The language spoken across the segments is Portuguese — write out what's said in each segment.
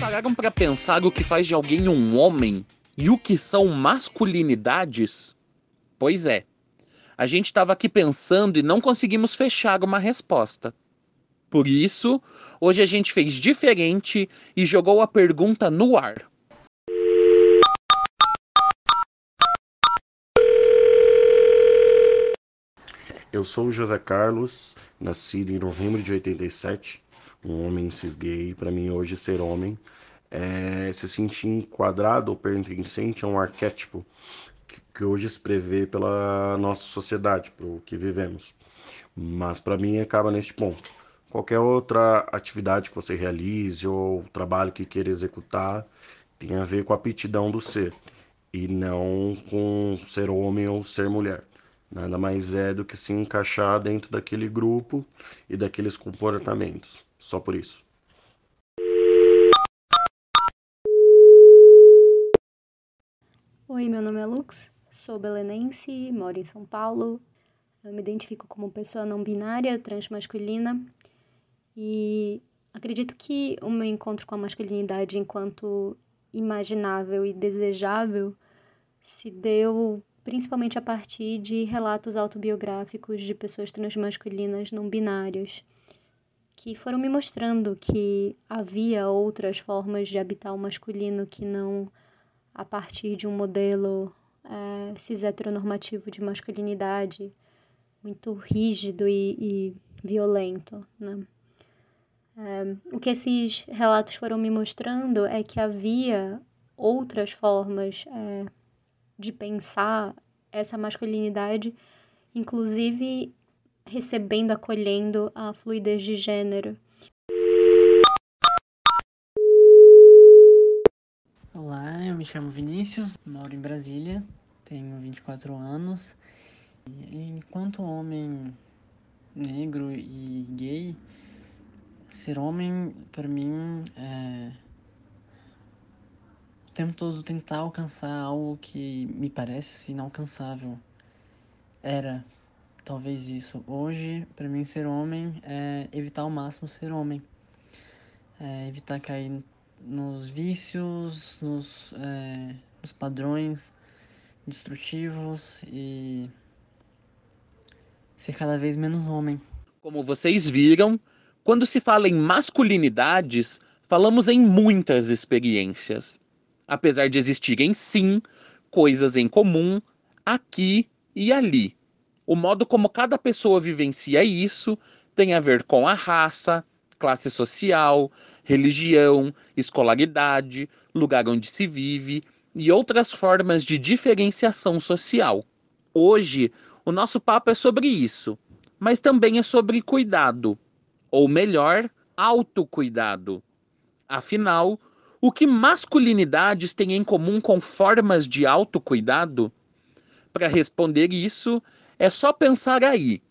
pararam para pensar o que faz de alguém um homem e o que são masculinidades? Pois é. A gente estava aqui pensando e não conseguimos fechar uma resposta. Por isso, hoje a gente fez diferente e jogou a pergunta no ar. Eu sou o José Carlos, nascido em novembro de 87, um homem cis gay. Para mim, hoje, ser homem é se sentir enquadrado ou pertencente a um arquétipo que, que hoje se prevê pela nossa sociedade, pelo que vivemos. Mas para mim, acaba neste ponto. Qualquer outra atividade que você realize ou trabalho que queira executar tem a ver com a aptidão do ser e não com ser homem ou ser mulher. Nada mais é do que se encaixar dentro daquele grupo e daqueles comportamentos. Só por isso. Oi, meu nome é Lux, sou belenense, moro em São Paulo. Eu me identifico como pessoa não binária, transmasculina e acredito que o meu encontro com a masculinidade enquanto imaginável e desejável se deu principalmente a partir de relatos autobiográficos de pessoas transmasculinas não binárias, que foram me mostrando que havia outras formas de habitar o masculino que não a partir de um modelo é, cis heteronormativo de masculinidade muito rígido e, e violento, né? É, o que esses relatos foram me mostrando é que havia outras formas é, de pensar essa masculinidade, inclusive recebendo, acolhendo a fluidez de gênero. Olá, eu me chamo Vinícius, moro em Brasília, tenho 24 anos. E enquanto homem negro e gay, ser homem para mim é o tempo todo tentar alcançar algo que me parece assim, inalcançável. Era talvez isso. Hoje, para mim, ser homem é evitar ao máximo ser homem. É evitar cair nos vícios, nos, é, nos padrões destrutivos e ser cada vez menos homem. Como vocês viram, quando se fala em masculinidades, falamos em muitas experiências apesar de existirem sim coisas em comum aqui e ali. O modo como cada pessoa vivencia isso tem a ver com a raça, classe social, religião, escolaridade, lugar onde se vive e outras formas de diferenciação social. Hoje, o nosso papo é sobre isso, mas também é sobre cuidado, ou melhor, autocuidado. Afinal, o que masculinidades têm em comum com formas de autocuidado? Para responder isso, é só pensar aí.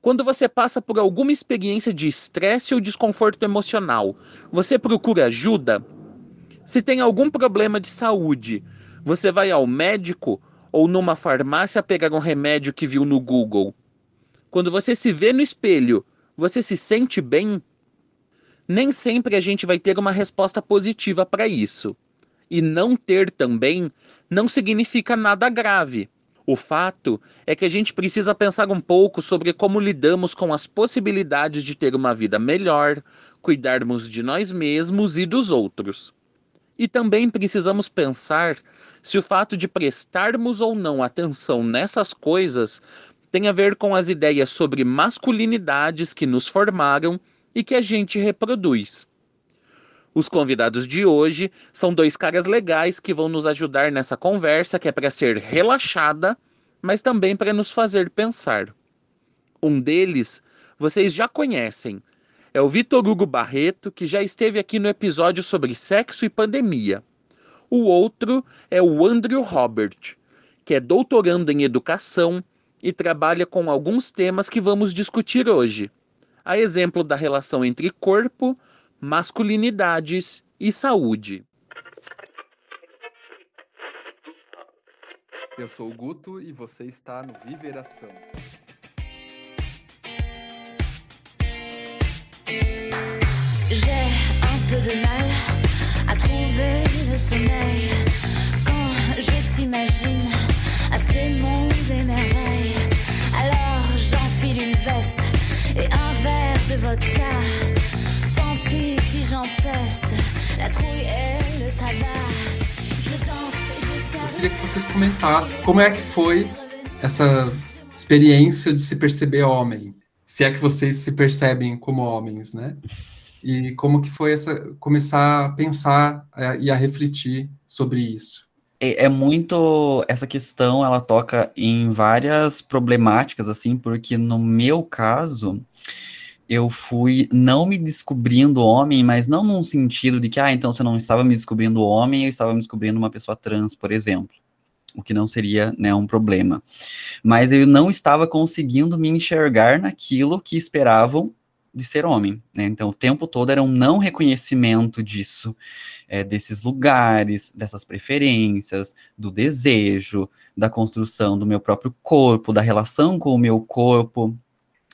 Quando você passa por alguma experiência de estresse ou desconforto emocional, você procura ajuda? Se tem algum problema de saúde, você vai ao médico ou numa farmácia pegar um remédio que viu no Google? Quando você se vê no espelho, você se sente bem? nem sempre a gente vai ter uma resposta positiva para isso. E não ter também não significa nada grave. O fato é que a gente precisa pensar um pouco sobre como lidamos com as possibilidades de ter uma vida melhor, cuidarmos de nós mesmos e dos outros. E também precisamos pensar se o fato de prestarmos ou não atenção nessas coisas tem a ver com as ideias sobre masculinidades que nos formaram e que a gente reproduz. Os convidados de hoje são dois caras legais que vão nos ajudar nessa conversa que é para ser relaxada, mas também para nos fazer pensar. Um deles vocês já conhecem. É o Vitor Hugo Barreto, que já esteve aqui no episódio sobre sexo e pandemia. O outro é o Andrew Robert, que é doutorando em educação e trabalha com alguns temas que vamos discutir hoje a exemplo da relação entre corpo, masculinidades e saúde. Eu sou o Guto e você está no Viveração. J'ai un peu de mal retrouver le sommeil quand je t'imagine à ces monts et merveilles. Alors j'enfile une veste et un verre de vodka. Si j'empeste la trouille et le tabac. Je danse jusqu'à. Eu queria que vocês comentassem como é que foi essa experiência de se perceber homem, se é que vocês se percebem como homens, né? E como que foi essa começar a pensar é, e a refletir sobre isso? É, é muito essa questão, ela toca em várias problemáticas assim, porque no meu caso eu fui não me descobrindo homem, mas não num sentido de que, ah, então você não estava me descobrindo homem, eu estava me descobrindo uma pessoa trans, por exemplo o que não seria né, um problema. Mas eu não estava conseguindo me enxergar naquilo que esperavam de ser homem. Né? Então, o tempo todo era um não reconhecimento disso, é, desses lugares, dessas preferências, do desejo, da construção do meu próprio corpo, da relação com o meu corpo.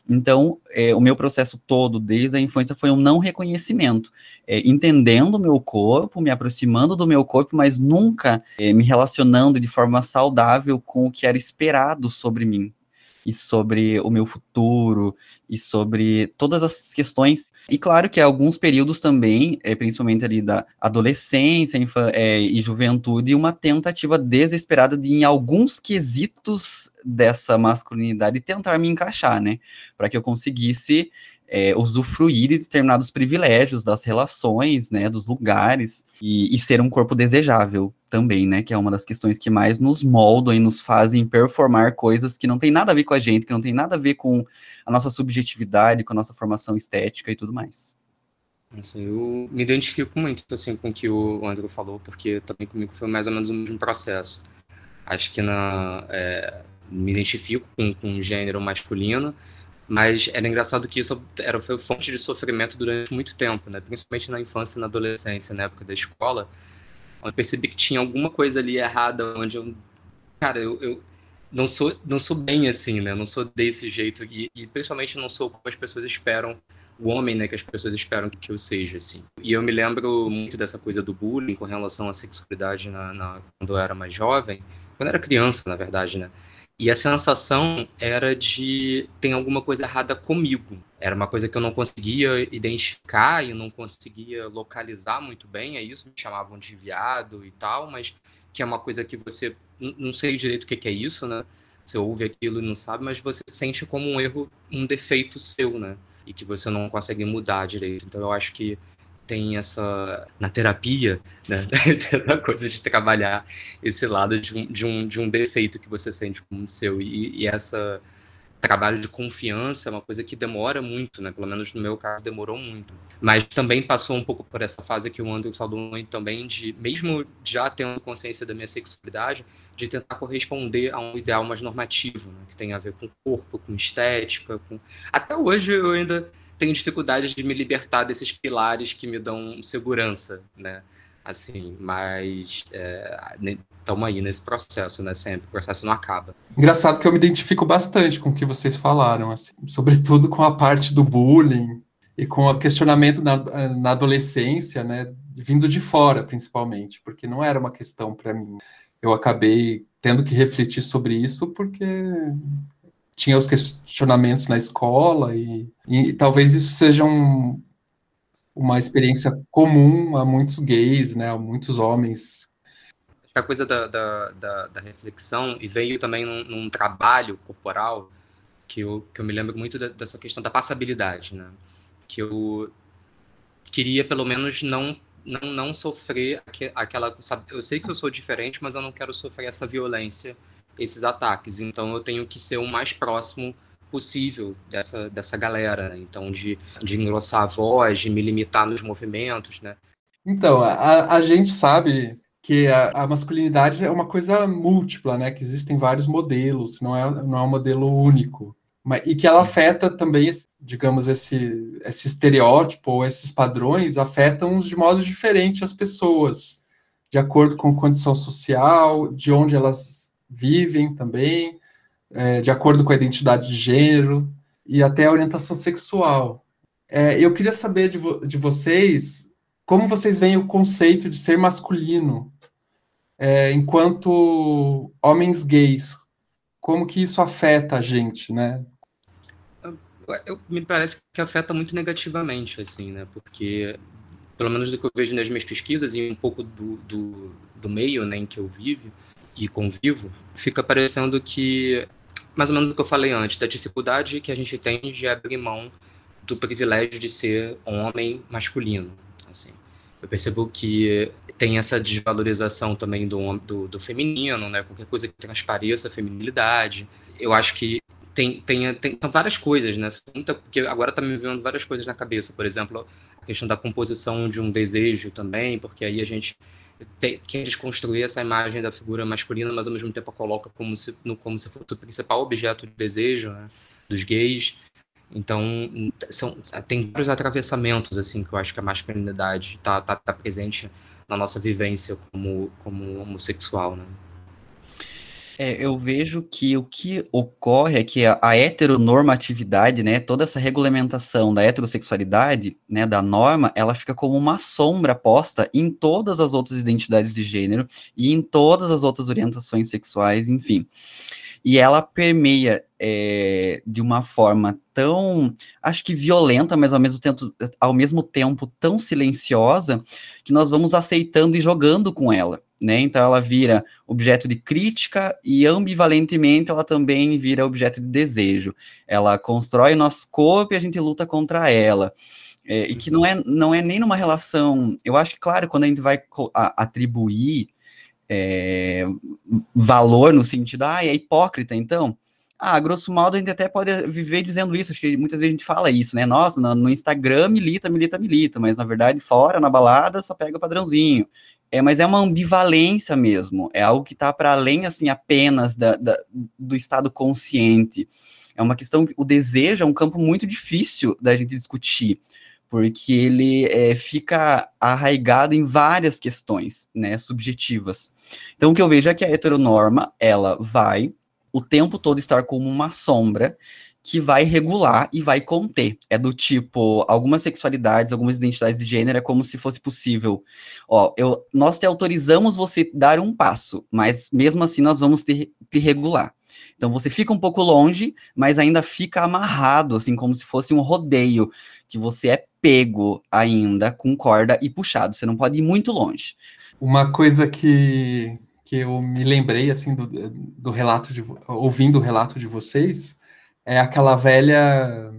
Então, é, o meu processo todo, desde a infância, foi um não reconhecimento, é, entendendo o meu corpo, me aproximando do meu corpo, mas nunca é, me relacionando de forma saudável com o que era esperado sobre mim e sobre o meu futuro e sobre todas as questões. E claro que alguns períodos também, é, principalmente ali da adolescência é, e juventude, uma tentativa desesperada de, em alguns quesitos dessa masculinidade, tentar me encaixar, né? Para que eu conseguisse é, usufruir de determinados privilégios das relações, né, dos lugares, e, e, ser um corpo desejável também, né, que é uma das questões que mais nos moldam e nos fazem performar coisas que não tem nada a ver com a gente, que não tem nada a ver com a nossa subjetividade, com a nossa formação estética e tudo mais. Eu me identifico muito assim com o que o Andrew falou, porque também comigo foi mais ou menos o mesmo processo. Acho que na, é, me identifico com, com o gênero masculino, mas era engraçado que isso era, foi fonte de sofrimento durante muito tempo, né? principalmente na infância e na adolescência, na época da escola. Eu percebi que tinha alguma coisa ali errada, onde eu. Cara, eu, eu não, sou, não sou bem assim, né? Não sou desse jeito. E, e principalmente não sou como as pessoas esperam o homem, né, que as pessoas esperam que eu seja, assim. E eu me lembro muito dessa coisa do bullying com relação à sexualidade na, na, quando eu era mais jovem, quando eu era criança, na verdade, né? E a sensação era de tem alguma coisa errada comigo. Era uma coisa que eu não conseguia identificar e não conseguia localizar muito bem. É isso, me chamavam de viado e tal, mas que é uma coisa que você não sei direito o que é isso, né? Você ouve aquilo e não sabe, mas você sente como um erro, um defeito seu, né? E que você não consegue mudar direito. Então eu acho que tem essa na terapia, né, a coisa de trabalhar esse lado de um, de um, de um defeito que você sente como seu e, e essa trabalho de confiança é uma coisa que demora muito, né? Pelo menos no meu caso demorou muito. Mas também passou um pouco por essa fase que o Andrew falou também de, mesmo já tendo consciência da minha sexualidade, de tentar corresponder a um ideal mais normativo, né? que tem a ver com corpo, com estética, com... Até hoje eu ainda tenho dificuldade de me libertar desses pilares que me dão segurança, né? Assim, mas estamos é, aí nesse processo, né? Sempre, o processo não acaba. Engraçado que eu me identifico bastante com o que vocês falaram, assim, sobretudo com a parte do bullying e com o questionamento na, na adolescência, né? Vindo de fora, principalmente, porque não era uma questão para mim. Eu acabei tendo que refletir sobre isso porque tinha os questionamentos na escola e, e talvez isso seja um, uma experiência comum a muitos gays, né, a muitos homens. A coisa da, da, da, da reflexão, e veio também num, num, trabalho corporal, que eu, que eu me lembro muito dessa questão da passabilidade, né, que eu queria pelo menos não não, não sofrer aquela. Sabe, eu sei que eu sou diferente, mas eu não quero sofrer essa violência esses ataques. Então eu tenho que ser o mais próximo possível dessa, dessa galera, né? então de, de engrossar a voz, de me limitar nos movimentos, né? Então, a, a gente sabe que a, a, masculinidade é uma coisa múltipla, né? Que existem vários modelos, não é, não é um modelo único. Mas, e que ela afeta também, digamos, esse, esse estereótipo ou esses padrões afetam de modo diferente as pessoas, de acordo com a condição social, de onde elas vivem também, é, de acordo com a identidade de gênero e até a orientação sexual. É, eu queria saber de, vo de vocês como vocês veem o conceito de ser masculino é, enquanto homens gays? Como que isso afeta a gente, né? Eu, me parece que afeta muito negativamente, assim, né? Porque, pelo menos do que eu vejo nas minhas pesquisas e um pouco do, do, do meio né, em que eu vivo e convivo, fica parecendo que, mais ou menos o que eu falei antes, da dificuldade que a gente tem de abrir mão do privilégio de ser homem masculino, assim. Eu percebo que tem essa desvalorização também do, do, do feminino, né? Qualquer coisa que transpareça a feminilidade. Eu acho que tem, tem, tem são várias coisas, né? Porque agora tá me vendo várias coisas na cabeça. Por exemplo, a questão da composição de um desejo também, porque aí a gente tem, quer desconstruir essa imagem da figura masculina, mas ao mesmo tempo a coloca como se, no, como se fosse o principal objeto de desejo né, dos gays. Então, são, tem vários atravessamentos, assim, que eu acho que a masculinidade está tá, tá presente na nossa vivência como, como homossexual, né? É, eu vejo que o que ocorre é que a, a, heteronormatividade, né, toda essa regulamentação da heterossexualidade, né, da norma, ela fica como uma sombra posta em todas as outras identidades de gênero e em todas as outras orientações sexuais, enfim. E ela permeia é, de uma forma tão, acho que violenta, mas ao mesmo, tempo, ao mesmo tempo tão silenciosa, que nós vamos aceitando e jogando com ela né? Então ela vira objeto de crítica e ambivalentemente ela também vira objeto de desejo. Ela constrói nosso corpo e a gente luta contra ela. É, e que não é, não é nem numa relação. Eu acho que, claro, quando a gente vai atribuir é, valor no sentido, ah, é hipócrita, então. Ah, grosso modo, a gente até pode viver dizendo isso. Acho que muitas vezes a gente fala isso, né? Nossa, no, no Instagram milita, milita, milita, mas na verdade, fora, na balada, só pega o padrãozinho. É, mas é uma ambivalência mesmo, é algo que está para além, assim, apenas da, da, do estado consciente. É uma questão, o desejo é um campo muito difícil da gente discutir, porque ele é, fica arraigado em várias questões, né, subjetivas. Então, o que eu vejo é que a heteronorma, ela vai o tempo todo estar como uma sombra que vai regular e vai conter. É do tipo, algumas sexualidades, algumas identidades de gênero é como se fosse possível. Ó, eu, nós te autorizamos você dar um passo, mas mesmo assim nós vamos te, te regular. Então você fica um pouco longe, mas ainda fica amarrado, assim, como se fosse um rodeio, que você é pego ainda com corda e puxado. Você não pode ir muito longe. Uma coisa que, que eu me lembrei, assim, do, do relato de... ouvindo o relato de vocês, é aquela velha.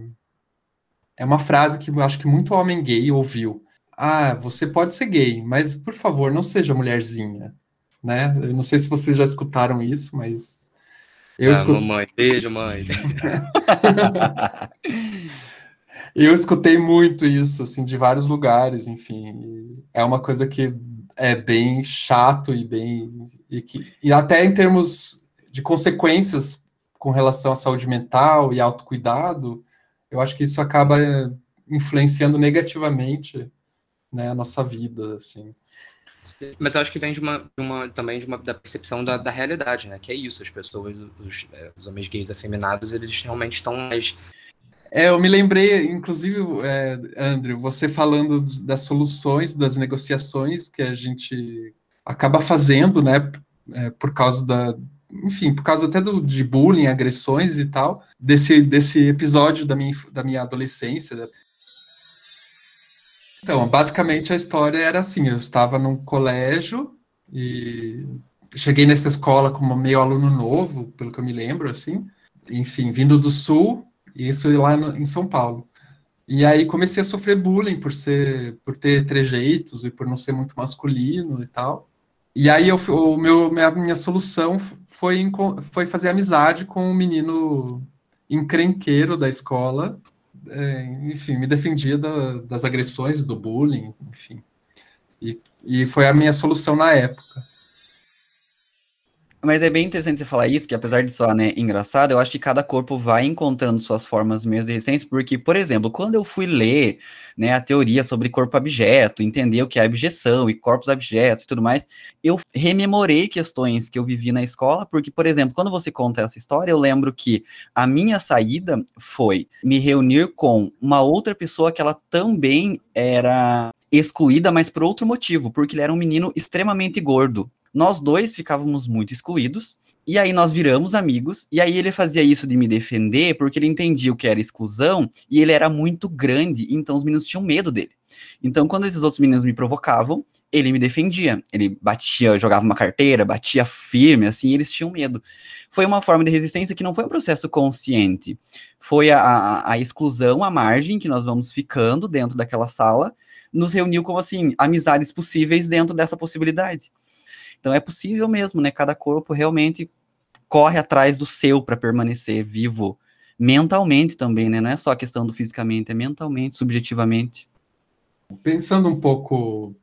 É uma frase que eu acho que muito homem gay ouviu. Ah, você pode ser gay, mas por favor, não seja mulherzinha. Né? Eu não sei se vocês já escutaram isso, mas. Eu ah, escut... mamãe, beijo, mãe. eu escutei muito isso, assim, de vários lugares, enfim. É uma coisa que é bem chato e bem. E, que, e até em termos de consequências com relação à saúde mental e autocuidado, eu acho que isso acaba influenciando negativamente né, a nossa vida, assim. Mas eu acho que vem de uma, de uma também de uma da percepção da, da realidade, né? Que é isso, as pessoas, os, é, os homens gays afeminados, eles realmente estão mais é, eu me lembrei, inclusive, é, Andrew, você falando das soluções, das negociações que a gente acaba fazendo, né, é, por causa da, enfim, por causa até do, de bullying, agressões e tal, desse, desse episódio da minha, da minha adolescência. Então, basicamente a história era assim: eu estava num colégio e cheguei nessa escola como meio aluno novo, pelo que eu me lembro, assim, enfim, vindo do sul, e isso lá no, em São Paulo. E aí comecei a sofrer bullying por ser, por ter trejeitos e por não ser muito masculino e tal. E aí eu, o meu, minha, minha solução foi, foi fazer amizade com um menino encrenqueiro da escola. É, enfim, me defendia da, das agressões, do bullying, enfim. E, e foi a minha solução na época. Mas é bem interessante você falar isso, que apesar de só, né, engraçado, eu acho que cada corpo vai encontrando suas formas meio recentes, porque, por exemplo, quando eu fui ler, né, a teoria sobre corpo abjeto, entender o que é abjeção e corpos abjetos e tudo mais, eu rememorei questões que eu vivi na escola, porque, por exemplo, quando você conta essa história, eu lembro que a minha saída foi me reunir com uma outra pessoa que ela também era excluída, mas por outro motivo, porque ele era um menino extremamente gordo. Nós dois ficávamos muito excluídos, e aí nós viramos amigos, e aí ele fazia isso de me defender, porque ele entendia o que era exclusão, e ele era muito grande, então os meninos tinham medo dele. Então, quando esses outros meninos me provocavam, ele me defendia. Ele batia, jogava uma carteira, batia firme, assim, eles tinham medo. Foi uma forma de resistência que não foi um processo consciente. Foi a, a, a exclusão, a margem que nós vamos ficando dentro daquela sala, nos reuniu como assim, amizades possíveis dentro dessa possibilidade. Então é possível mesmo, né? Cada corpo realmente corre atrás do seu para permanecer vivo mentalmente também, né? Não é só a questão do fisicamente, é mentalmente, subjetivamente. Pensando um pouco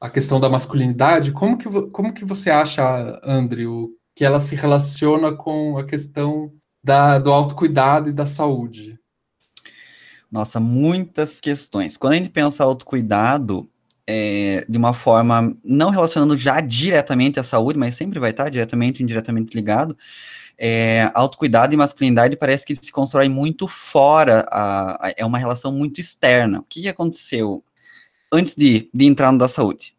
a questão da masculinidade, como que, como que você acha, Andrew, que ela se relaciona com a questão da, do autocuidado e da saúde? Nossa, muitas questões. Quando a gente pensa autocuidado, é, de uma forma não relacionando já diretamente à saúde, mas sempre vai estar diretamente ou indiretamente ligado, é, autocuidado e masculinidade parece que se constrói muito fora, a, a, é uma relação muito externa. O que, que aconteceu antes de, de entrar no da saúde?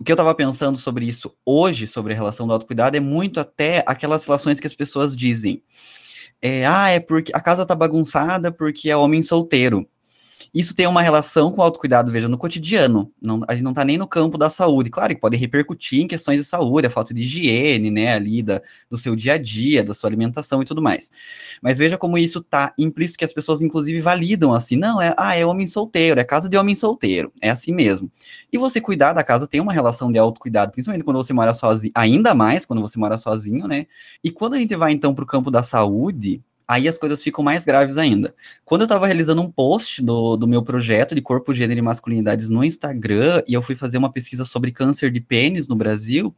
O que eu estava pensando sobre isso hoje, sobre a relação do autocuidado, é muito até aquelas relações que as pessoas dizem. É, ah, é porque a casa tá bagunçada porque é homem solteiro. Isso tem uma relação com o autocuidado, veja, no cotidiano. Não, a gente não está nem no campo da saúde. Claro que pode repercutir em questões de saúde, a falta de higiene, né, ali da, do seu dia a dia, da sua alimentação e tudo mais. Mas veja como isso está implícito que as pessoas, inclusive, validam assim. Não, é, ah, é homem solteiro, é casa de homem solteiro. É assim mesmo. E você cuidar da casa tem uma relação de autocuidado, principalmente quando você mora sozinho, ainda mais quando você mora sozinho, né? E quando a gente vai, então, para o campo da saúde, aí as coisas ficam mais graves ainda. Quando eu estava realizando um post do, do meu projeto de corpo, gênero e masculinidades no Instagram, e eu fui fazer uma pesquisa sobre câncer de pênis no Brasil,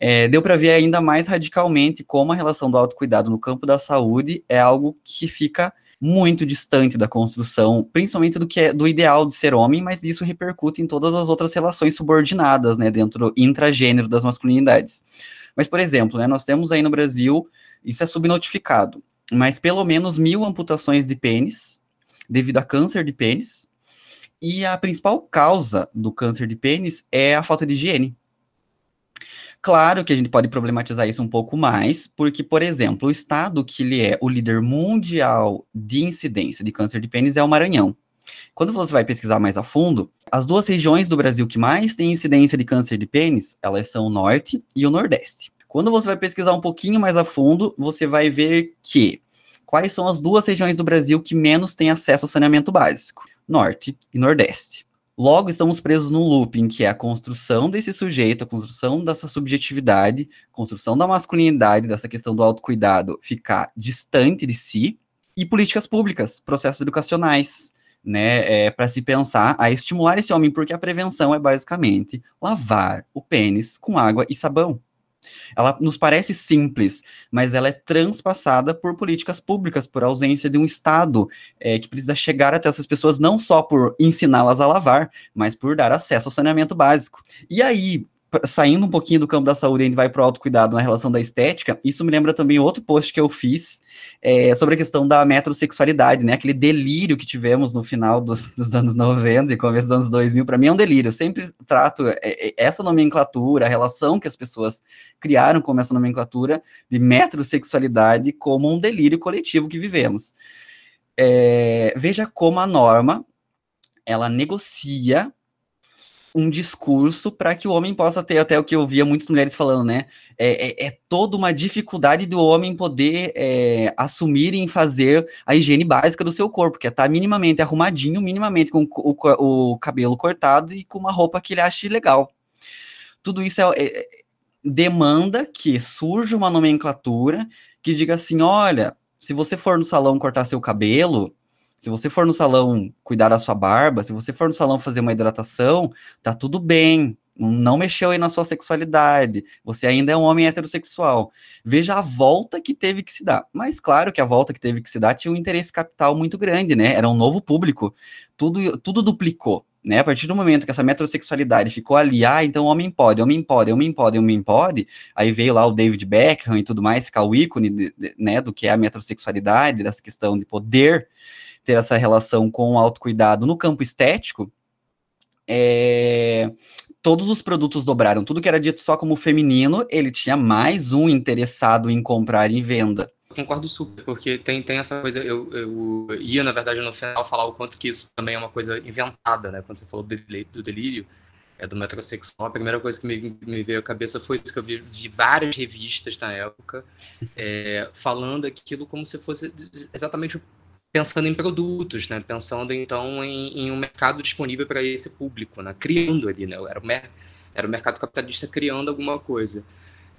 é, deu para ver ainda mais radicalmente como a relação do autocuidado no campo da saúde é algo que fica muito distante da construção, principalmente do que é do ideal de ser homem, mas isso repercute em todas as outras relações subordinadas, né, dentro intragênero das masculinidades. Mas, por exemplo, né, nós temos aí no Brasil, isso é subnotificado, mas pelo menos mil amputações de pênis devido a câncer de pênis. E a principal causa do câncer de pênis é a falta de higiene. Claro que a gente pode problematizar isso um pouco mais, porque, por exemplo, o estado que ele é o líder mundial de incidência de câncer de pênis é o Maranhão. Quando você vai pesquisar mais a fundo, as duas regiões do Brasil que mais têm incidência de câncer de pênis, elas são o norte e o nordeste. Quando você vai pesquisar um pouquinho mais a fundo, você vai ver que quais são as duas regiões do Brasil que menos têm acesso ao saneamento básico? Norte e Nordeste. Logo, estamos presos num looping que é a construção desse sujeito, a construção dessa subjetividade, construção da masculinidade, dessa questão do autocuidado ficar distante de si, e políticas públicas, processos educacionais, né, é, para se pensar a estimular esse homem, porque a prevenção é basicamente lavar o pênis com água e sabão. Ela nos parece simples, mas ela é transpassada por políticas públicas, por ausência de um Estado é, que precisa chegar até essas pessoas não só por ensiná-las a lavar, mas por dar acesso ao saneamento básico. E aí, saindo um pouquinho do campo da saúde, a gente vai para o autocuidado na relação da estética, isso me lembra também outro post que eu fiz é, sobre a questão da metrosexualidade, né? Aquele delírio que tivemos no final dos, dos anos 90 e começo dos anos 2000, para mim é um delírio. Eu sempre trato é, é, essa nomenclatura, a relação que as pessoas criaram com essa nomenclatura de metrosexualidade como um delírio coletivo que vivemos. É, veja como a norma ela negocia um discurso para que o homem possa ter até o que eu via muitas mulheres falando, né? É, é, é toda uma dificuldade do homem poder é, assumir em fazer a higiene básica do seu corpo, que é estar tá minimamente arrumadinho, minimamente com o, o, cabelo cortado e com uma roupa que ele ache legal. Tudo isso é, é demanda que surja uma nomenclatura que diga assim: olha, se você for no salão cortar seu cabelo, se você for no salão cuidar da sua barba, se você for no salão fazer uma hidratação, tá tudo bem. Não mexeu aí na sua sexualidade. Você ainda é um homem heterossexual. Veja a volta que teve que se dar. Mas claro que a volta que teve que se dar tinha um interesse capital muito grande, né? Era um novo público. Tudo, tudo duplicou. Né, a partir do momento que essa metrosexualidade ficou ali, ah, então homem pode, homem pode, homem pode, homem pode, aí veio lá o David Beckham e tudo mais, ficar o ícone de, de, né, do que é a metrosexualidade, dessa questão de poder, ter essa relação com o autocuidado no campo estético, é, todos os produtos dobraram. Tudo que era dito só como feminino, ele tinha mais um interessado em comprar em venda. Concordo super, porque tem, tem essa coisa. Eu, eu ia, na verdade, no final falar o quanto que isso também é uma coisa inventada, né? Quando você falou do, do delírio, é do metrosexual, a primeira coisa que me, me, veio à cabeça foi isso, que eu vi, vi várias revistas na época é, falando aquilo como se fosse exatamente pensando em produtos, né? Pensando, então, em, em um mercado disponível para esse público, né? Criando ali, né? Era o, mer era o mercado capitalista criando alguma coisa.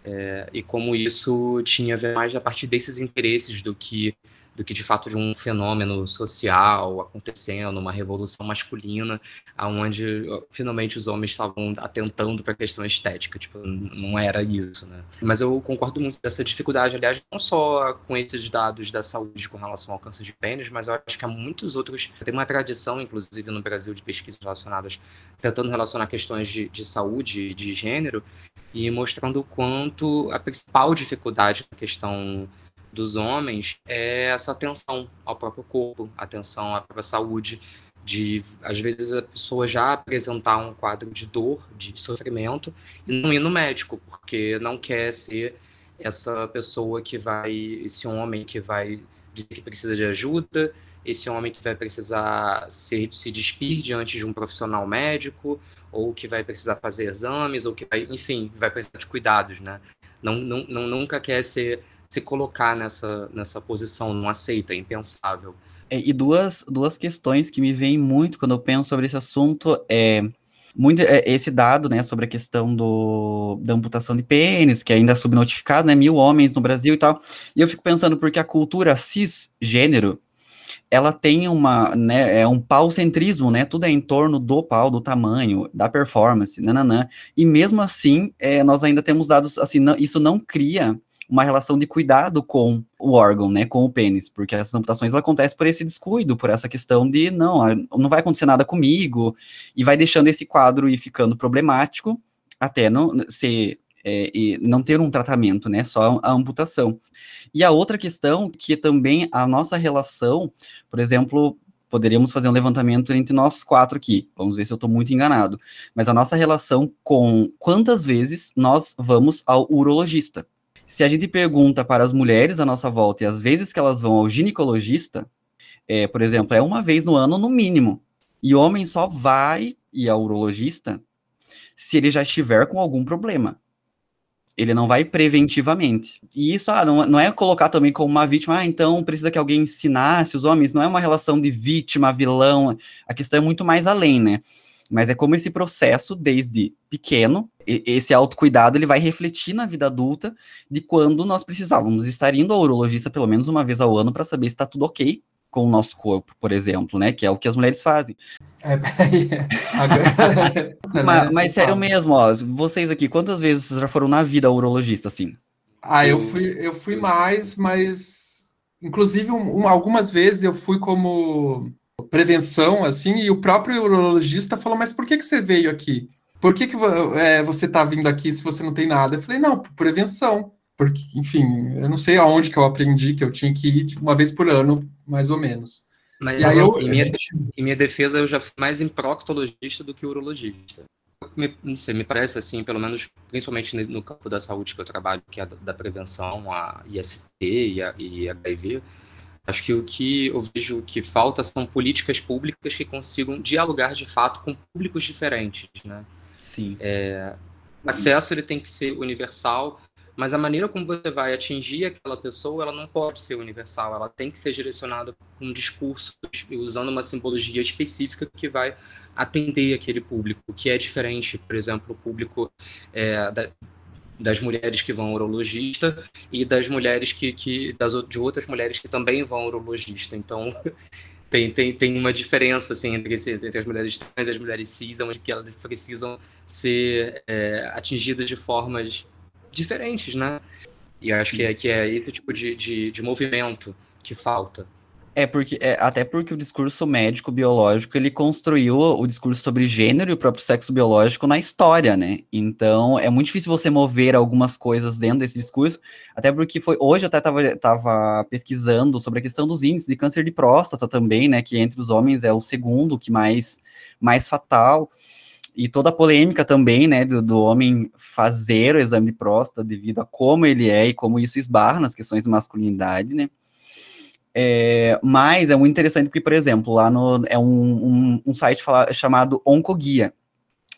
É, e como isso tinha a ver mais a partir desses interesses do que do que de fato de um fenômeno social acontecendo, uma revolução masculina, aonde finalmente os homens estavam atentando para a questão estética, tipo, não era isso, né? Mas eu concordo muito dessa dificuldade, aliás, não só com esses dados da saúde com relação ao câncer de pênis, mas eu acho que há muitos outros, tem uma tradição, inclusive no Brasil, de pesquisas relacionadas, tentando relacionar questões de, de saúde, de gênero, e mostrando o quanto a principal dificuldade na questão dos homens é essa atenção ao próprio corpo, atenção à própria saúde, de às vezes a pessoa já apresentar um quadro de dor, de sofrimento e não ir no médico, porque não quer ser essa pessoa que vai, esse homem que vai dizer que precisa de ajuda, esse homem que vai precisar se, se despir diante de um profissional médico, ou que vai precisar fazer exames, ou que vai, enfim, vai precisar de cuidados, né? Não, não, não nunca quer ser se colocar nessa, nessa posição, não aceita, é impensável. É, e duas, duas questões que me vêm muito quando eu penso sobre esse assunto é muito é, esse dado, né, sobre a questão do, da amputação de pênis, que ainda é subnotificado, né, mil homens no Brasil e tal, e eu fico pensando porque a cultura cisgênero, ela tem uma, né, é um paucentrismo, né, tudo é em torno do pau, do tamanho, da performance, nananã, e mesmo assim, é, nós ainda temos dados, assim, não, isso não cria uma relação de cuidado com o órgão, né, com o pênis, porque essas amputações acontecem por esse descuido, por essa questão de não, não vai acontecer nada comigo, e vai deixando esse quadro e ficando problemático até não ser é, e não ter um tratamento, né, só a amputação. E a outra questão, que também a nossa relação, por exemplo, poderíamos fazer um levantamento entre nós quatro aqui, vamos ver se eu estou muito enganado, mas a nossa relação com quantas vezes nós vamos ao urologista. Se a gente pergunta para as mulheres à nossa volta e as vezes que elas vão ao ginecologista, é, por exemplo, é uma vez no ano no mínimo. E o homem só vai ir ao urologista se ele já estiver com algum problema. Ele não vai preventivamente. E isso ah, não, não é colocar também como uma vítima, ah, então precisa que alguém ensinasse os homens. Não é uma relação de vítima, vilão. A questão é muito mais além, né? Mas é como esse processo, desde pequeno, esse autocuidado ele vai refletir na vida adulta de quando nós precisávamos estar indo ao urologista pelo menos uma vez ao ano para saber se está tudo ok com o nosso corpo, por exemplo, né? Que é o que as mulheres fazem. É, peraí. Agora... mas, mas sério mesmo, ó, vocês aqui, quantas vezes vocês já foram na vida ao urologista, assim? Ah, eu fui, eu fui mais, mas inclusive um, algumas vezes eu fui como prevenção, assim, e o próprio urologista falou, mas por que, que você veio aqui? Por que, que é, você está vindo aqui se você não tem nada? Eu falei, não, por prevenção. Porque, enfim, eu não sei aonde que eu aprendi que eu tinha que ir uma vez por ano, mais ou menos. Mas aí eu, em, minha, em minha defesa, eu já fui mais em proctologista do que urologista. Me, não sei, me parece assim, pelo menos, principalmente no campo da saúde que eu trabalho, que é da, da prevenção, a IST e, a, e HIV, Acho que o que eu vejo que falta são políticas públicas que consigam dialogar de fato com públicos diferentes, né? Sim. É, acesso ele tem que ser universal, mas a maneira como você vai atingir aquela pessoa, ela não pode ser universal, ela tem que ser direcionada com discursos usando uma simbologia específica que vai atender aquele público, que é diferente, por exemplo, o público é, da, das mulheres que vão ao urologista e das mulheres que, que das, de outras mulheres que também vão ao urologista. Então, tem, tem, tem uma diferença assim, entre, esses, entre as mulheres trans e as mulheres cis, onde que elas precisam ser é, atingidas de formas diferentes, né? E acho que é, que é esse tipo de, de, de movimento que falta. É porque é, até porque o discurso médico biológico ele construiu o discurso sobre gênero e o próprio sexo biológico na história, né? Então é muito difícil você mover algumas coisas dentro desse discurso, até porque foi hoje eu até estava tava pesquisando sobre a questão dos índices de câncer de próstata também, né? Que entre os homens é o segundo que mais mais fatal e toda a polêmica também, né, do, do, homem fazer o exame de próstata devido a como ele é e como isso esbarra nas questões de masculinidade, né. É, mas é muito interessante porque, por exemplo, lá no é um, um, um site fala, chamado Oncoguia.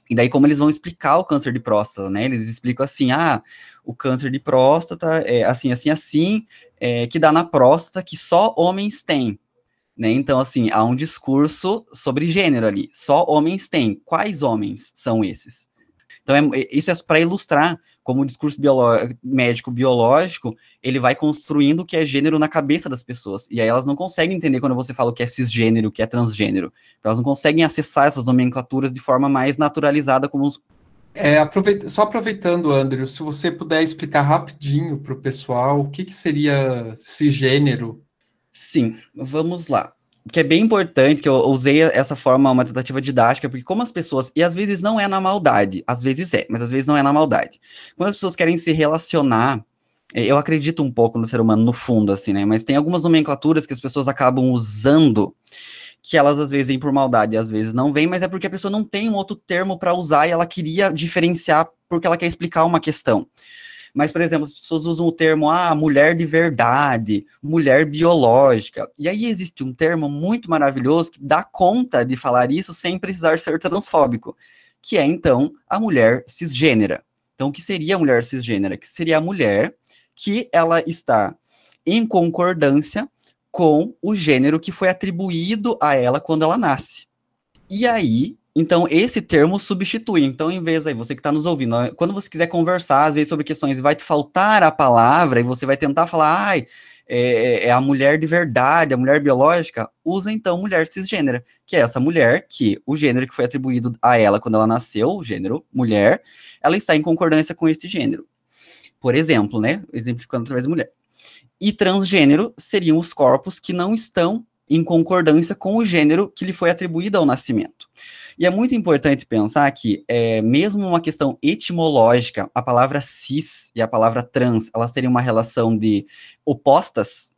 E daí, como eles vão explicar o câncer de próstata, né? Eles explicam assim: ah, o câncer de próstata é assim, assim, assim, é, que dá na próstata que só homens têm. Né? Então, assim, há um discurso sobre gênero ali. Só homens têm. Quais homens são esses? Então, é, isso é para ilustrar como o discurso médico biológico, ele vai construindo o que é gênero na cabeça das pessoas. E aí elas não conseguem entender quando você fala o que é cisgênero, o que é transgênero. Elas não conseguem acessar essas nomenclaturas de forma mais naturalizada como os... É, aproveita, só aproveitando, Andrew, se você puder explicar rapidinho para o pessoal o que, que seria cisgênero Sim, vamos lá. Que é bem importante que eu usei essa forma, uma tentativa didática, porque como as pessoas, e às vezes não é na maldade, às vezes é, mas às vezes não é na maldade. Quando as pessoas querem se relacionar, é, eu acredito um pouco no ser humano no fundo, assim, né? Mas tem algumas nomenclaturas que as pessoas acabam usando que elas às vezes vêm por maldade, às vezes não vêm, mas é porque a pessoa não tem um outro termo para usar e ela queria diferenciar porque ela quer explicar uma questão. Mas, por exemplo, as pessoas usam o termo, ah, mulher de verdade, mulher biológica. E aí existe um termo muito maravilhoso que dá conta de falar isso sem precisar ser transfóbico, que é, então, a mulher cisgênera. Então, o que seria a mulher cisgênera? Que seria a mulher que ela está em concordância com o gênero que foi atribuído a ela quando ela nasce. E aí, então, esse termo substitui. Então, em vez aí, você que está nos ouvindo, quando você quiser conversar, às vezes, sobre questões vai te faltar a palavra, e você vai tentar falar, ai, é, é, a mulher de verdade, a mulher biológica, usa então mulher cisgênera, que é essa mulher que o gênero que foi atribuído a ela quando ela nasceu, o gênero mulher, ela está em concordância com esse gênero. Por exemplo, né? Exemplificando através de mulher. E transgênero seriam os corpos que não estão em concordância com o gênero que lhe foi atribuído ao nascimento. E é muito importante pensar que, é, mesmo uma questão etimológica, a palavra cis e a palavra trans, elas teriam uma relação de opostas,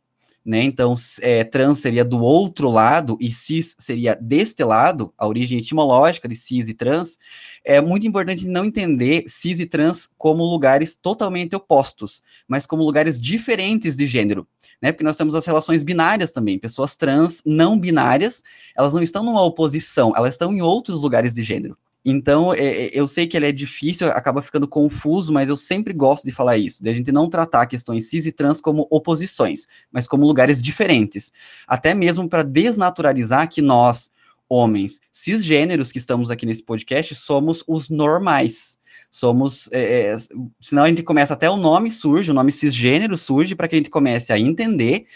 né? Então, é, trans seria do outro lado e cis seria deste lado, a origem etimológica de cis e trans. É muito importante não entender cis e trans como lugares totalmente opostos, mas como lugares diferentes de gênero, né? Porque nós temos as relações binárias também, pessoas trans não binárias, elas não estão numa oposição, elas estão em outros lugares de gênero. Então, é, é, eu sei que ele é difícil, acaba ficando confuso, mas eu sempre gosto de falar isso, de a gente não tratar questões cis e trans como oposições, mas como lugares diferentes. Até mesmo para desnaturalizar que nós, homens cisgêneros que estamos aqui nesse podcast, somos os normais. Somos, é, é, senão a gente começa até o nome surge, o nome cisgênero surge para que a gente comece a entender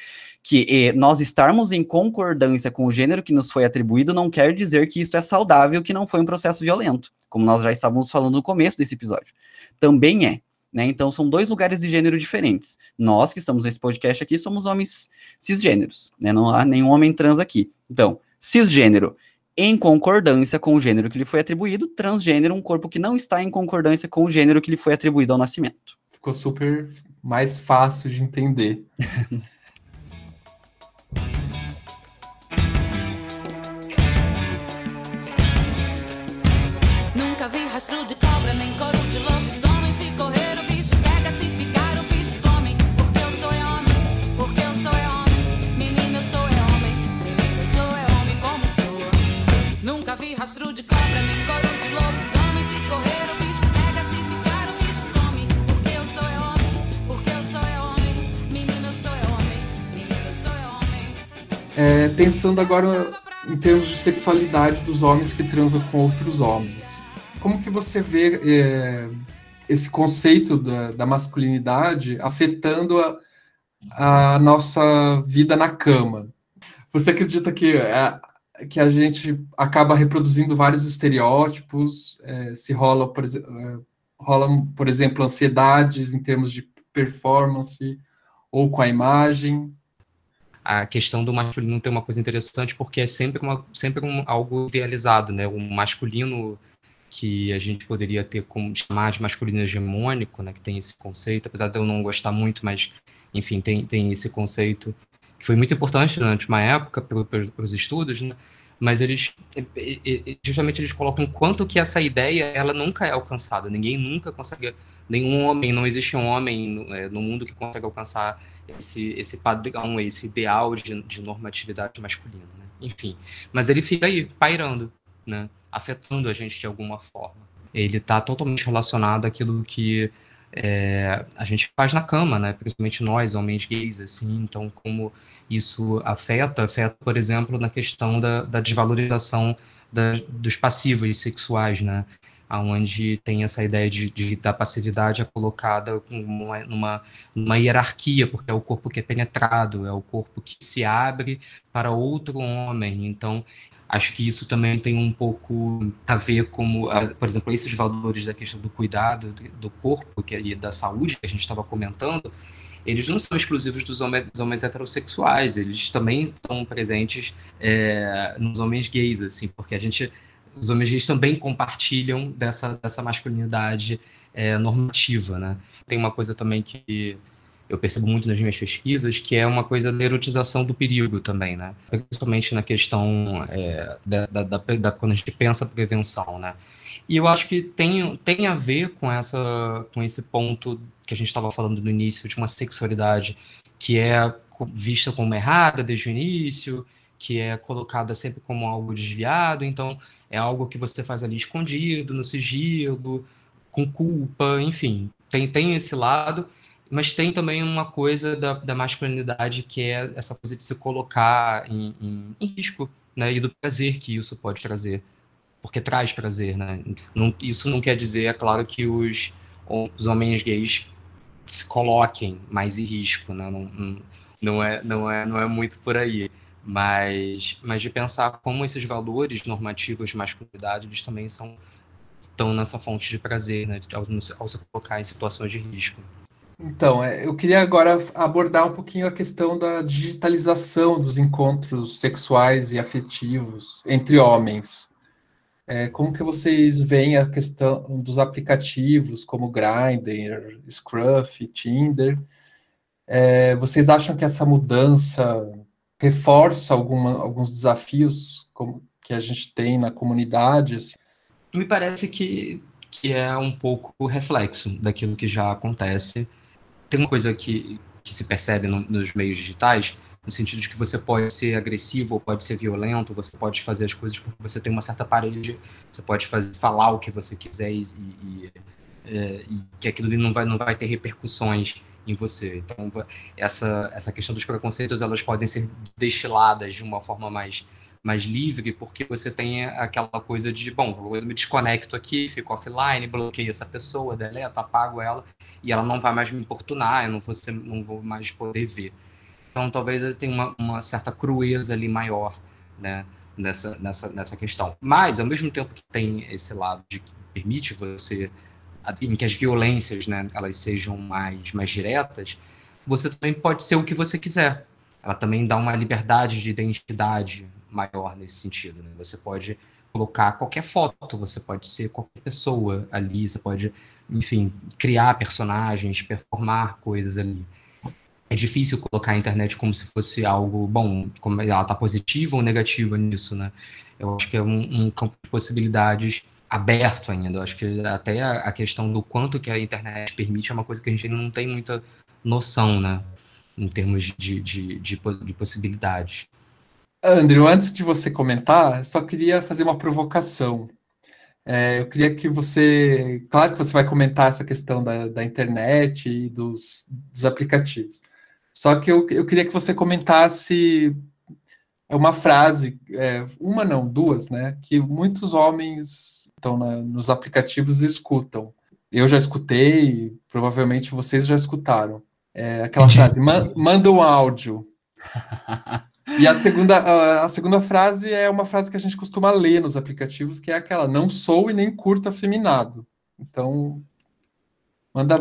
que eh, nós estarmos em concordância com o gênero que nos foi atribuído não quer dizer que isso é saudável, que não foi um processo violento, como nós já estávamos falando no começo desse episódio. Também é. Né? Então, são dois lugares de gênero diferentes. Nós que estamos nesse podcast aqui somos homens cisgêneros, né? não há nenhum homem trans aqui. Então, cisgênero em concordância com o gênero que lhe foi atribuído, transgênero, um corpo que não está em concordância com o gênero que lhe foi atribuído ao nascimento. Ficou super mais fácil de entender. Rastro de cobra, nem coro de lobisomem. Correr, o bicho pega, se ficar, o bicho come. Porque eu sou é homem, porque eu sou é homem. Menino, eu sou é homem, menino, eu sou é homem como sou. Nunca vi rastro de cobra, nem coro de lobisomem. Se correr, o bicho pega, se ficar, o bicho come. Porque eu sou é homem, porque eu sou é homem. Menino, eu sou é homem, menino, eu sou é homem. É, pensando agora em termos de sexualidade dos homens que transam com outros homens. Como que você vê é, esse conceito da, da, masculinidade afetando a, a, nossa vida na cama? Você acredita que a, que a gente acaba reproduzindo vários estereótipos? É, se rola por, é, rola, por exemplo, ansiedades em termos de performance ou com a imagem? a questão do masculino tem uma coisa interessante porque é sempre, uma, sempre um, algo idealizado, né? O masculino que a gente poderia ter como chamar de masculino hegemônico, né? Que tem esse conceito, apesar de eu não gostar muito, mas enfim, tem, tem esse conceito que foi muito importante durante uma época pelos estudos, né? mas eles justamente eles colocam quanto que essa ideia ela nunca é alcançada ninguém nunca consegue nenhum homem não existe um homem no, é, no mundo que consegue alcançar esse esse padrão esse ideal de, de normatividade masculina né? enfim mas ele fica aí pairando né afetando a gente de alguma forma ele está totalmente relacionado àquilo que é, a gente faz na cama, né? Principalmente nós, homens gays, assim. Então, como isso afeta, afeta, por exemplo, na questão da, da desvalorização da, dos passivos sexuais, né? Onde tem essa ideia de, de da passividade é colocada numa, numa, numa hierarquia, porque é o corpo que é penetrado, é o corpo que se abre para outro homem. Então, Acho que isso também tem um pouco a ver com, por exemplo, esses valores da questão do cuidado do corpo que, e da saúde que a gente estava comentando, eles não são exclusivos dos homens, dos homens, heterossexuais, eles também estão presentes é, nos homens gays, assim, porque a gente, os homens gays também compartilham dessa, dessa masculinidade é, normativa, né? Tem uma coisa também que eu percebo muito nas minhas pesquisas, que é uma coisa da erotização do perigo também, né? Principalmente na questão é, da, da, da, da, quando a gente pensa prevenção, né? E eu acho que tem, tem a ver com, essa, com esse ponto que a gente estava falando no início, de uma sexualidade que é vista como errada desde o início, que é colocada sempre como algo desviado, então é algo que você faz ali escondido, no sigilo, com culpa, enfim, tem, tem esse lado, mas tem também uma coisa da, da masculinidade que é essa coisa de se colocar em, em, em, risco, né? E do prazer que isso pode trazer. Porque traz prazer, né? Não, isso não quer dizer, é claro, que os, os homens gays se coloquem mais em risco, né? Não, não, não, é, não, é, não é muito por aí. Mas, mas de pensar como esses valores normativos de masculinidade, eles também são estão nessa fonte de prazer, né? Ao, ao se colocar em situações de risco. Então, é, eu queria agora abordar um pouquinho a questão da digitalização dos encontros sexuais e afetivos entre homens. É, como que vocês veem a questão dos aplicativos como Grindr, Scruff, Tinder? É, vocês acham que essa mudança reforça alguma, alguns desafios como, que a gente tem na comunidade? Assim? Me parece que, que é um pouco reflexo daquilo que já acontece tem uma coisa que, que se percebe no, nos meios digitais, no sentido de que você pode ser agressivo ou pode ser violento, você pode fazer as coisas porque você tem uma certa parede, você pode fazer, falar o que você quiser e, e, é, e que aquilo não vai, não vai ter repercussões em você. Então, essa, essa questão dos preconceitos, elas podem ser destiladas de uma forma mais mais livre, porque você tem aquela coisa de, bom, eu me desconecto aqui, fico offline, bloqueio essa pessoa, deleto, apago ela, e ela não vai mais me importunar, eu não vou, ser, não vou mais poder ver. Então, talvez tenha uma, uma certa crueza ali maior, né, nessa, nessa, nessa questão. Mas, ao mesmo tempo que tem esse lado de que permite você, em que as violências, né, elas sejam mais, mais diretas, você também pode ser o que você quiser. Ela também dá uma liberdade de identidade maior nesse sentido. Né? Você pode colocar qualquer foto, você pode ser qualquer pessoa ali, você pode, enfim, criar personagens, performar coisas ali. É difícil colocar a internet como se fosse algo bom, como ela está positiva ou negativa nisso, né? Eu acho que é um, um campo de possibilidades aberto ainda. Eu acho que até a, a, questão do quanto que a internet permite é uma coisa que a gente ainda não tem muita noção, né? Em termos de, de, de, de possibilidades. Andrew, antes de você comentar, só queria fazer uma provocação. É, eu queria que você. Claro que você vai comentar essa questão da, da internet e dos, dos aplicativos. Só que eu, eu queria que você comentasse uma frase, é, uma não, duas, né? Que muitos homens estão na, nos aplicativos escutam. Eu já escutei, provavelmente vocês já escutaram. É, aquela frase, manda um áudio. E a segunda, a segunda frase é uma frase que a gente costuma ler nos aplicativos, que é aquela: não sou e nem curto afeminado. Então, manda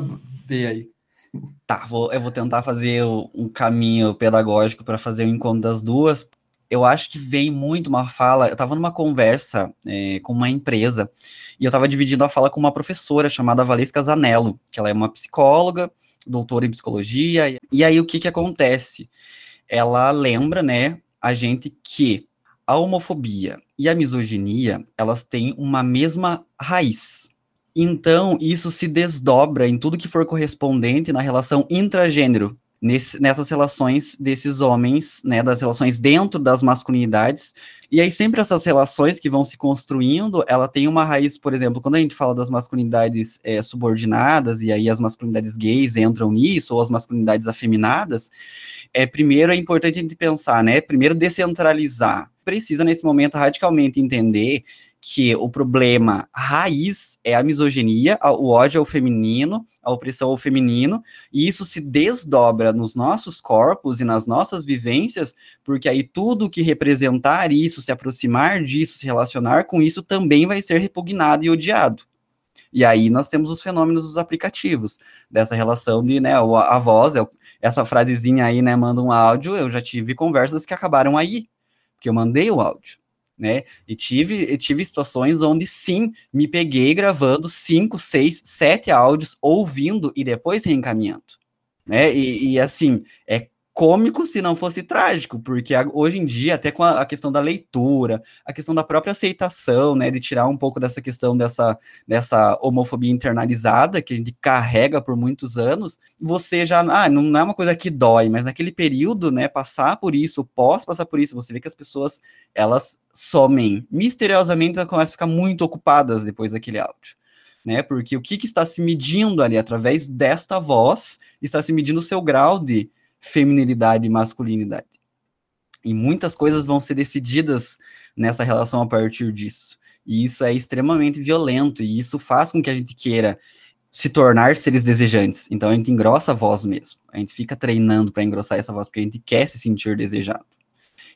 ver aí. Tá, vou, eu vou tentar fazer um caminho pedagógico para fazer o encontro das duas. Eu acho que vem muito uma fala. Eu estava numa conversa é, com uma empresa e eu estava dividindo a fala com uma professora chamada Valesca Zanello, que ela é uma psicóloga, doutora em psicologia. E aí o que, que acontece? Ela lembra, né, a gente que a homofobia e a misoginia elas têm uma mesma raiz. Então, isso se desdobra em tudo que for correspondente na relação intragênero, nesse, nessas relações desses homens, né, das relações dentro das masculinidades. E aí, sempre essas relações que vão se construindo, ela tem uma raiz, por exemplo, quando a gente fala das masculinidades é, subordinadas, e aí as masculinidades gays entram nisso, ou as masculinidades afeminadas, é, primeiro é importante a gente pensar, né, primeiro descentralizar. Precisa, nesse momento, radicalmente entender que o problema raiz é a misoginia, o ódio ao feminino, a opressão ao feminino, e isso se desdobra nos nossos corpos e nas nossas vivências, porque aí tudo que representar isso, se aproximar disso, se relacionar com isso, também vai ser repugnado e odiado. E aí nós temos os fenômenos dos aplicativos, dessa relação de, né, a voz, é essa frasezinha aí, né, manda um áudio, eu já tive conversas que acabaram aí, porque eu mandei o áudio né? E tive, tive situações onde sim, me peguei gravando cinco, seis, sete áudios, ouvindo e depois reencaminhando, né? E, e assim, é cômico se não fosse trágico, porque hoje em dia, até com a, a, questão da leitura, a questão da própria aceitação, né, de tirar um pouco dessa questão dessa, dessa homofobia internalizada que a gente carrega por muitos anos, você já, ah, não é uma coisa que dói, mas naquele período, né, passar por isso, pós passar por isso, você vê que as pessoas, elas somem, misteriosamente elas começam a ficar muito ocupadas depois daquele áudio. Né, porque o que, que está se medindo ali através desta voz está se medindo o seu grau de feminilidade e masculinidade. E muitas coisas vão ser decididas nessa relação a partir disso. E isso é extremamente violento, e isso faz com que a gente queira se tornar seres desejantes. Então a gente engrossa a voz mesmo. A gente fica treinando para engrossar essa voz, porque a gente quer se sentir desejado.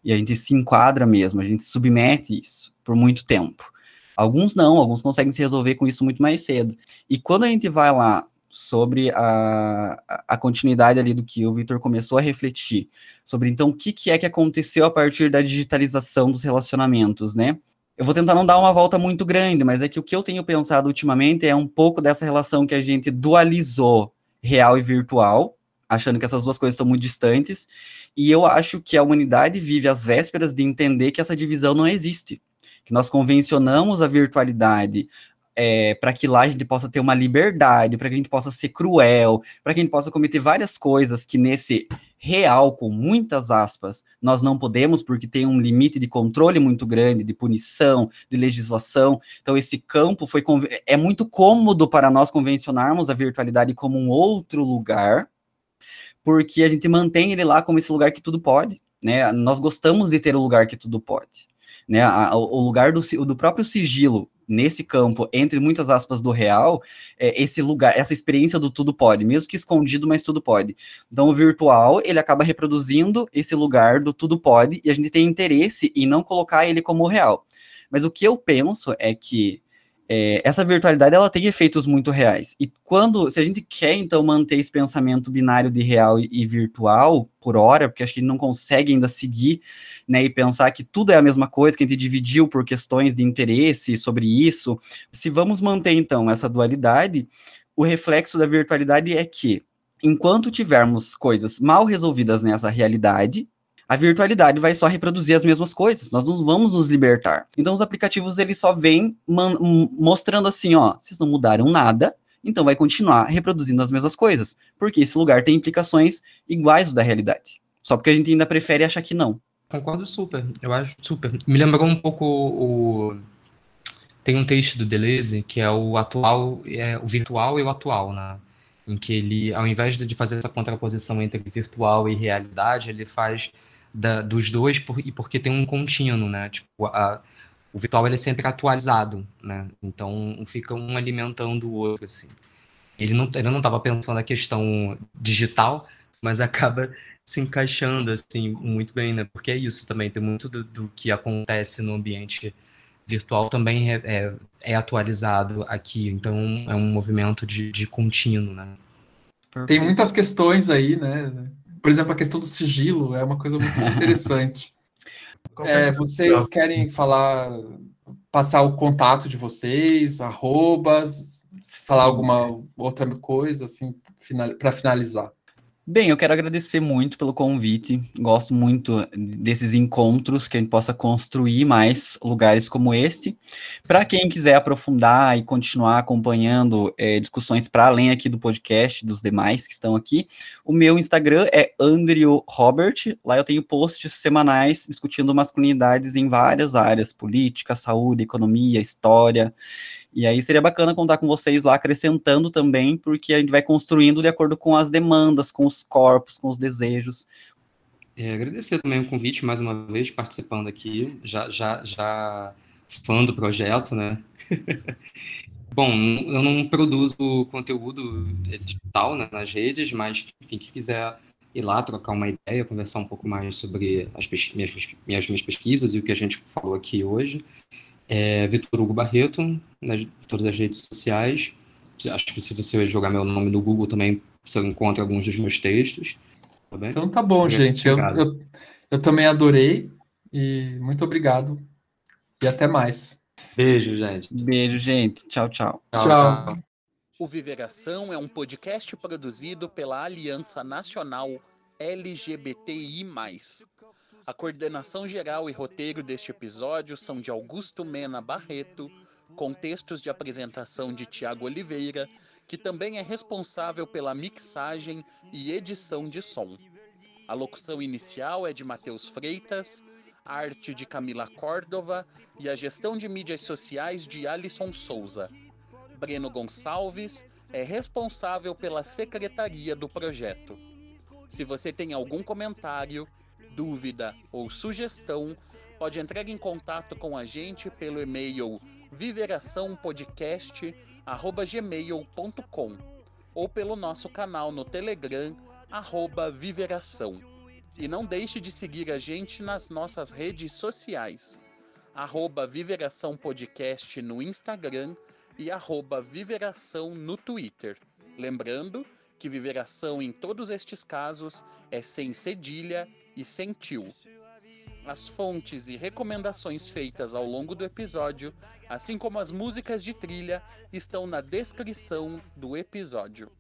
E a gente se enquadra mesmo, a gente submete isso por muito tempo. Alguns não, alguns conseguem se resolver com isso muito mais cedo. E quando a gente vai lá sobre a, a continuidade ali do que o Vitor começou a refletir, sobre então o que, que é que aconteceu a partir da digitalização dos relacionamentos, né? Eu vou tentar não dar uma volta muito grande, mas é que o que eu tenho pensado ultimamente é um pouco dessa relação que a gente dualizou real e virtual, achando que essas duas coisas estão muito distantes, e eu acho que a humanidade vive às vésperas de entender que essa divisão não existe que nós convencionamos a virtualidade é, para que lá a gente possa ter uma liberdade, para que a gente possa ser cruel, para que a gente possa cometer várias coisas que nesse real, com muitas aspas, nós não podemos, porque tem um limite de controle muito grande, de punição, de legislação. Então, esse campo foi é muito cômodo para nós convencionarmos a virtualidade como um outro lugar, porque a gente mantém ele lá como esse lugar que tudo pode. Né? Nós gostamos de ter o lugar que tudo pode. Né? O lugar do, do próprio sigilo nesse campo, entre muitas aspas, do real, é, esse lugar, essa experiência do tudo pode, mesmo que escondido, mas tudo pode. Então, o virtual, ele acaba reproduzindo esse lugar do tudo pode, e a gente tem interesse em não colocar ele como real. Mas o que eu penso é que é, essa virtualidade ela tem efeitos muito reais. E quando, se a gente quer então manter esse pensamento binário de real e, virtual por hora, porque acho que ele não consegue ainda seguir, né, e pensar que tudo é a mesma coisa, que a gente dividiu por questões de interesse sobre isso. Se vamos manter então essa dualidade, o reflexo da virtualidade é que enquanto tivermos coisas mal resolvidas nessa realidade, a virtualidade vai só reproduzir as mesmas coisas, nós não vamos nos libertar. Então os aplicativos eles só vêm mostrando assim, ó, vocês não mudaram nada, então vai continuar reproduzindo as mesmas coisas, porque esse lugar tem implicações iguais da realidade. Só porque a gente ainda prefere achar que não. Concordo super, eu acho super. Me lembrou um pouco o tem um texto do Deleuze que é o atual, é o virtual e o atual, né? Em que ele, ao invés de fazer essa contraposição entre virtual e realidade, ele faz da, dos dois por, e porque tem um contínuo, né? Tipo, a, o virtual ele é sempre atualizado, né? Então fica um alimentando o outro, assim. Ele não ele não estava pensando na questão digital, mas acaba se encaixando assim muito bem, né? Porque é isso também, tem muito do, do que acontece no ambiente virtual também é, é, é, atualizado aqui, então é um movimento de, de contínuo, né? Tem muitas questões aí, né? Por exemplo, a questão do sigilo é uma coisa muito interessante. É, vocês querem falar, passar o contato de vocês, arrobas, falar alguma outra coisa, assim, para finalizar? Bem, eu quero agradecer muito pelo convite. Gosto muito desses encontros que a gente possa construir mais lugares como este. Para quem quiser aprofundar e continuar acompanhando é, discussões para além aqui do podcast, dos demais que estão aqui, o meu Instagram é Andrew Robert. Lá eu tenho posts semanais discutindo masculinidades em várias áreas: política, saúde, economia, história. E aí seria bacana contar com vocês lá acrescentando também, porque a gente vai construindo de acordo com as demandas, com os corpos, com os desejos. É, agradecer também o convite mais uma vez, participando aqui, já, já, já fã do projeto, né? Bom, eu não produzo conteúdo digital né, nas redes, mas enfim, quem quiser ir lá trocar uma ideia, conversar um pouco mais sobre as minhas, minhas, minhas pesquisas e o que a gente falou aqui hoje, é Vitor Hugo Barreto, nas todas as redes sociais. Acho que se você jogar meu nome no Google também você encontra alguns dos meus textos. Tá bem? Então tá bom, gente. Eu, eu, eu também adorei e muito obrigado. E até mais. Beijo, gente. Beijo, gente. Tchau, tchau. Tchau. tchau. O Viveração é um podcast produzido pela Aliança Nacional LGBTI+. A coordenação geral e roteiro deste episódio são de Augusto Mena Barreto, com textos de apresentação de Tiago Oliveira, que também é responsável pela mixagem e edição de som. A locução inicial é de Matheus Freitas, a arte de Camila Córdova e a gestão de mídias sociais de Alisson Souza. Breno Gonçalves é responsável pela secretaria do projeto. Se você tem algum comentário, dúvida ou sugestão, pode entrar em contato com a gente pelo e-mail viveraçãopodcast@gmail.com ou pelo nosso canal no Telegram @viveração. E não deixe de seguir a gente nas nossas redes sociais, arroba Viveração Podcast no Instagram e arroba Viveração no Twitter. Lembrando que Viveração em todos estes casos é sem cedilha e sentiu. As fontes e recomendações feitas ao longo do episódio, assim como as músicas de trilha, estão na descrição do episódio.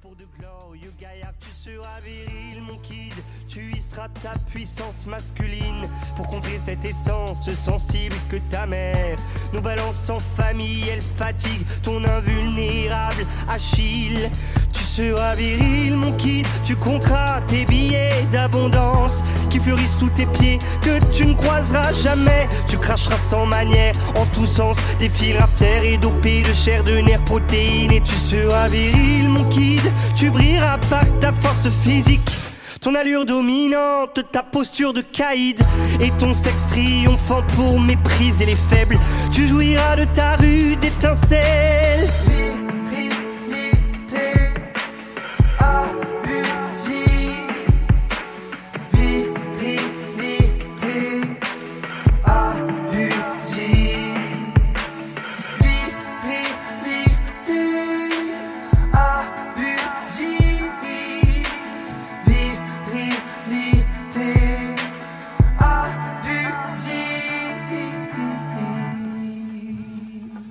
pour de. Tu seras viril, mon kid. Tu ta puissance masculine pour contrer cette essence sensible que ta mère nous balance en famille. Elle fatigue ton invulnérable Achille. Tu seras viril, mon kid. Tu compteras tes billets d'abondance qui fleurissent sous tes pieds que tu ne croiseras jamais. Tu cracheras sans manière en tous sens des fils et dopés de chair, de nerfs, protéines. Et tu seras viril, mon kid? Tu brilleras par ta force physique. Ton allure dominante, ta posture de caïd et ton sexe triomphant pour mépriser les faibles. Tu jouiras de ta rude étincelle